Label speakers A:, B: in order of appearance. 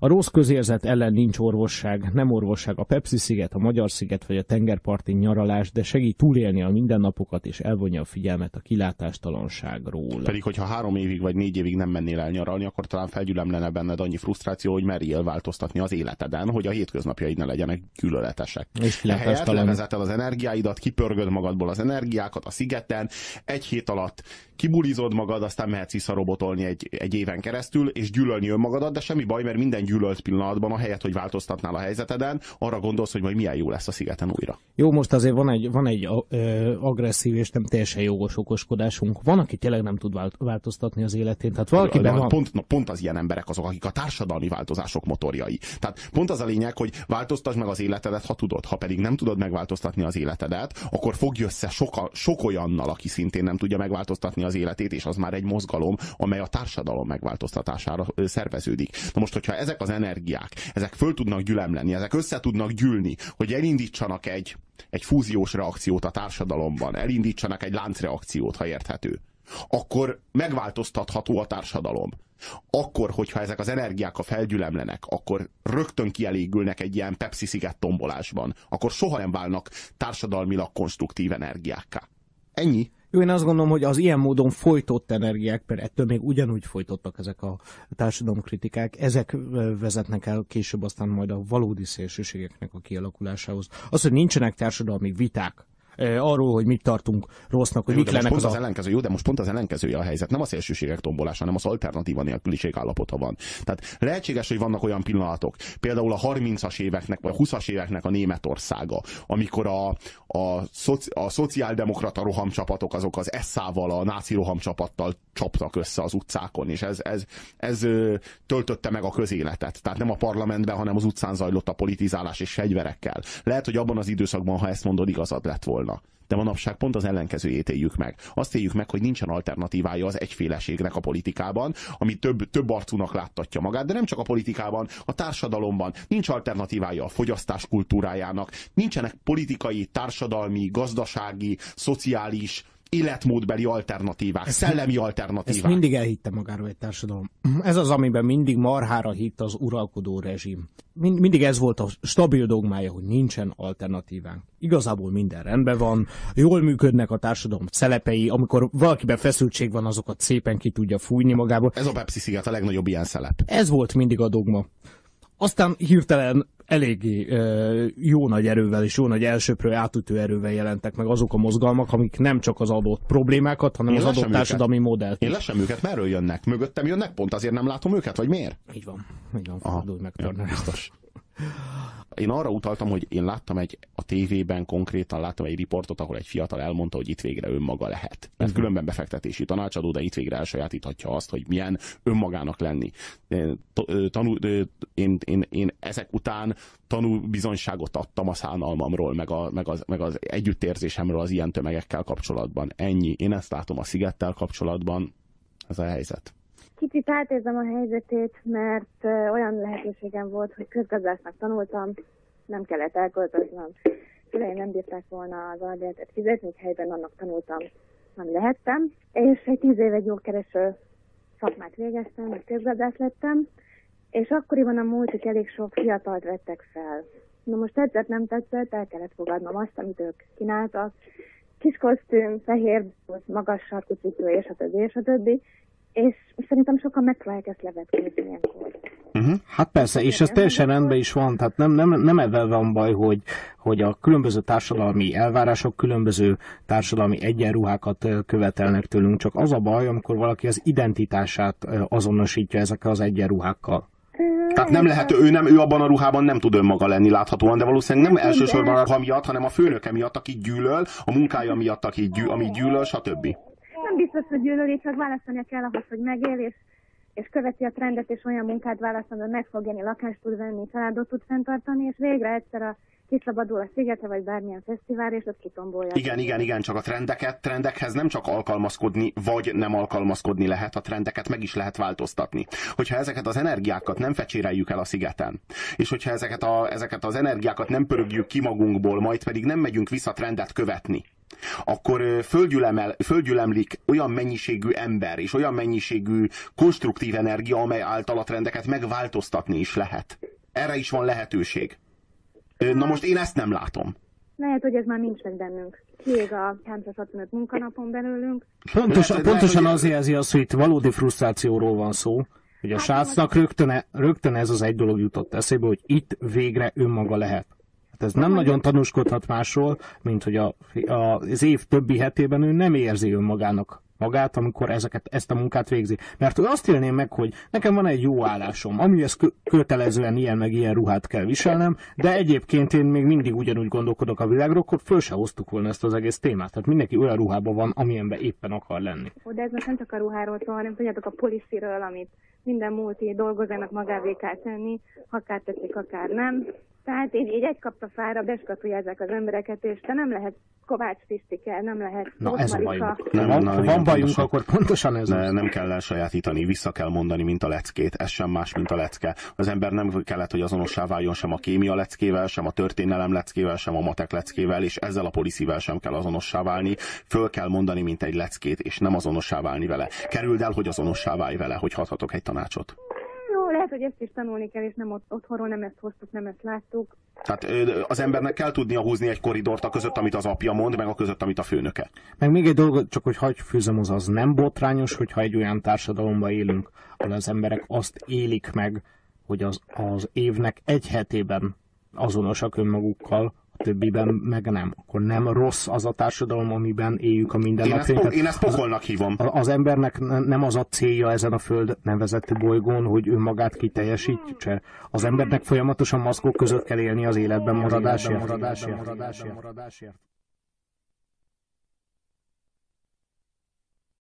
A: A rossz közérzet ellen nincs orvosság, nem orvosság a Pepsi-sziget, a Magyar-sziget vagy a tengerparti nyaralás, de segít túlélni a mindennapokat és elvonja a figyelmet a kilátástalanságról.
B: Pedig, hogyha három évig vagy négy évig nem mennél el nyaralni, akkor talán felgyülemlene benned annyi frusztráció, hogy merjél változtatni az életeden, hogy a hétköznapjaid ne legyenek gyűlöletesek.
A: És
B: levezeted az energiáidat, kipörgöd magadból az energiákat a szigeten, egy hét alatt kibulizod magad, aztán mehetsz visszarobotolni egy, egy éven keresztül, és gyűlölni önmagadat, de semmi baj, mert minden gyűlölt pillanatban, a helyet, hogy változtatnál a helyzeteden, arra gondolsz, hogy majd milyen jó lesz a szigeten újra.
A: Jó, most azért van egy, van egy ö, agresszív és nem teljesen jogos okoskodásunk. Van, aki tényleg nem tud változtatni az életén. Tehát valakiben van...
B: pont, na, pont az ilyen emberek azok, akik a társadalmi változások motorjai. Tehát pont az a lényeg, hogy változtasd meg az életedet, ha tudod. Ha pedig nem tudod megváltoztatni az életedet, akkor fogj össze sok, sok olyannal, aki szintén nem tudja megváltoztatni az életét, és az már egy mozgalom, amely a társadalom megváltoztatására szerveződik. Na most, hogyha ezek az energiák, ezek föl tudnak gyülemleni, ezek össze tudnak gyűlni, hogy elindítsanak egy, egy fúziós reakciót a társadalomban, elindítsanak egy láncreakciót, ha érthető, akkor megváltoztatható a társadalom. Akkor, hogyha ezek az energiák a felgyülemlenek, akkor rögtön kielégülnek egy ilyen Pepsi-sziget tombolásban, akkor soha nem válnak társadalmilag konstruktív energiákká. Ennyi.
A: Jó, én azt gondolom, hogy az ilyen módon folytott energiák, mert ettől még ugyanúgy folytottak ezek a társadalomkritikák, ezek vezetnek el később aztán majd a valódi szélsőségeknek a kialakulásához. Az, hogy nincsenek társadalmi viták, arról, hogy mit tartunk rossznak, hogy jó, mik lennek
B: az, az a... ellenkező, jó, de most pont az ellenkezője a helyzet. Nem a szélsőségek tombolása, hanem az alternatíva nélküliség állapota van. Tehát lehetséges, hogy vannak olyan pillanatok, például a 30-as éveknek, vagy a 20-as éveknek a Németországa, amikor a, a, szoci, a szociáldemokrata rohamcsapatok azok az eszával, a náci rohamcsapattal csaptak össze az utcákon, és ez, ez, ez töltötte meg a közéletet. Tehát nem a parlamentben, hanem az utcán zajlott a politizálás és fegyverekkel. Lehet, hogy abban az időszakban, ha ezt mondod, igazad lett volna volna. De manapság pont az ellenkezőjét éljük meg. Azt éljük meg, hogy nincsen alternatívája az egyféleségnek a politikában, ami több, több arcúnak láttatja magát, de nem csak a politikában, a társadalomban. Nincs alternatívája a fogyasztás kultúrájának, nincsenek politikai, társadalmi, gazdasági, szociális, életmódbeli alternatívák, ezt, szellemi alternatívák.
A: Ezt mindig elhitte magáról egy társadalom. Ez az, amiben mindig marhára hitt az uralkodó rezsim. Mind, mindig ez volt a stabil dogmája, hogy nincsen alternatívánk. Igazából minden rendben van, jól működnek a társadalom szelepei, amikor valakiben feszültség van, azokat szépen ki tudja fújni magából.
B: Ez a Pepsi sziget a legnagyobb ilyen szelep.
A: Ez volt mindig a dogma. Aztán hirtelen eléggé jó nagy erővel és jó nagy elsőprő átütő erővel jelentek meg azok a mozgalmak, amik nem csak az adott problémákat, hanem Én az adott társadalmi őket. modellt.
B: Én lesem őket, merről jönnek? Mögöttem jönnek, pont azért nem látom őket, vagy miért?
A: Így van, így van, fordulj meg, ja,
B: biztos. Én arra utaltam, hogy én láttam egy a tévében konkrétan láttam egy riportot, ahol egy fiatal elmondta, hogy itt végre önmaga lehet. Mert uh-huh. különben befektetési tanácsadó, de itt végre elsajátíthatja azt, hogy milyen önmagának lenni. Tanul, én, én, én ezek után tanul bizonyságot adtam a szánalmamról, meg, a, meg, az, meg az együttérzésemről az ilyen tömegekkel kapcsolatban. Ennyi. Én ezt látom a szigettel kapcsolatban. Ez a helyzet.
C: Kicsit átérzem a helyzetét, mert olyan lehetőségem volt, hogy közgazdásznak tanultam, nem kellett elköltöznem. Szüleim nem bírták volna az albérletet fizetni, helyben annak tanultam, ami lehettem. És egy tíz éve gyógykereső szakmát végeztem, meg közgazdász lettem, és akkoriban a múltig elég sok fiatalt vettek fel. Na most tetszett, nem tetszett, el kellett fogadnom azt, amit ők kínáltak. Kis kosztüm, fehér, magas sarkú cipő, és a többi, és a többi és szerintem sokan megpróbálják ezt levetkezni ilyenkor.
A: Uh-huh. Hát persze, és ez teljesen rendben is van, tehát nem, nem, nem ebben van baj, hogy, hogy a különböző társadalmi elvárások különböző társadalmi egyenruhákat követelnek tőlünk, csak az a baj, amikor valaki az identitását azonosítja ezekkel az egyenruhákkal.
B: Tehát nem lehet, ő nem, ő abban a ruhában nem tud önmaga lenni láthatóan, de valószínűleg nem elsősorban a miatt, hanem a főnöke miatt, aki gyűlöl, a munkája miatt, aki gyűl, ami gyűlöl, stb
C: biztos, hogy gyűlöli, csak választania kell ahhoz, hogy megél, és, és követi a trendet, és olyan munkát választani, hogy meg fog élni, lakást tud venni, családot tud fenntartani, és végre egyszer a kiszabadul a szigetre, vagy bármilyen fesztivál, és ott kitombolja.
B: Igen, igen, igen, csak a trendeket, trendekhez nem csak alkalmazkodni, vagy nem alkalmazkodni lehet, a trendeket meg is lehet változtatni. Hogyha ezeket az energiákat nem fecséreljük el a szigeten, és hogyha ezeket, a, ezeket az energiákat nem pörögjük ki magunkból, majd pedig nem megyünk vissza trendet követni, akkor földgyülemel, földgyülemlik olyan mennyiségű ember és olyan mennyiségű konstruktív energia, amely által a trendeket megváltoztatni is lehet. Erre is van lehetőség. Na most én ezt nem látom.
C: Lehet, hogy ez már nincs meg bennünk. Kiég a 365 munkanapon belőlünk.
A: Pontos, lehet, pontosan lehet, azért jelzi azt, hogy itt valódi frusztrációról van szó, hogy a hát, srácnak rögtön, e- rögtön ez az egy dolog jutott eszébe, hogy itt végre önmaga lehet. Hát ez nem nagyon tanúskodhat másról, mint hogy a, a, az év többi hetében ő nem érzi önmagának magát, amikor ezeket, ezt a munkát végzi. Mert azt élném meg, hogy nekem van egy jó állásom, amihez kötelezően ilyen meg ilyen ruhát kell viselnem, de egyébként én még mindig ugyanúgy gondolkodok a világról, akkor föl se hoztuk volna ezt az egész témát. Tehát mindenki olyan ruhában van, amilyenben éppen akar lenni.
C: De ez most nem csak a ruháról szól, hanem tudjátok a policyről, amit minden múlti dolgozónak magávé kell tenni, akár tetszik, akár nem. Tehát így, így egy kapta fára beskatujázzák az embereket, és te nem lehet Kovács Pistike, nem lehet
A: Na ez a bajunk. Nem, van, na, van bajunk, pontosan, akkor pontosan ez
B: ne, Nem kell elsajátítani, vissza kell mondani, mint a leckét. Ez sem más, mint a lecke. Az ember nem kellett, hogy azonossá váljon sem a kémia leckével, sem a történelem leckével, sem a matek leckével, és ezzel a policyvel sem kell azonossá válni. Föl kell mondani, mint egy leckét, és nem azonossá válni vele. Kerüld el, hogy azonossá válj vele, hogy hathatok egy tanácsot
C: lehet, hogy ezt is tanulni kell, és nem ott, otthonról nem ezt hoztuk, nem ezt láttuk.
B: Tehát az embernek kell tudnia húzni egy koridort a között, amit az apja mond, meg a között, amit a főnöke.
A: Meg még egy dolgot, csak hogy hagyj fűzöm, az, az nem botrányos, hogyha egy olyan társadalomban élünk, ahol az emberek azt élik meg, hogy az, az évnek egy hetében azonosak önmagukkal, többiben meg nem. Akkor nem rossz az a társadalom, amiben éljük a mindennapjainkat.
B: Én, ezt, én ezt pokolnak hívom.
A: Az, az embernek nem az a célja ezen a föld nevezett bolygón, hogy önmagát kiteljesítse. Az embernek folyamatosan maszkok között kell élni az életben maradásért. maradásért. maradásért. maradásért.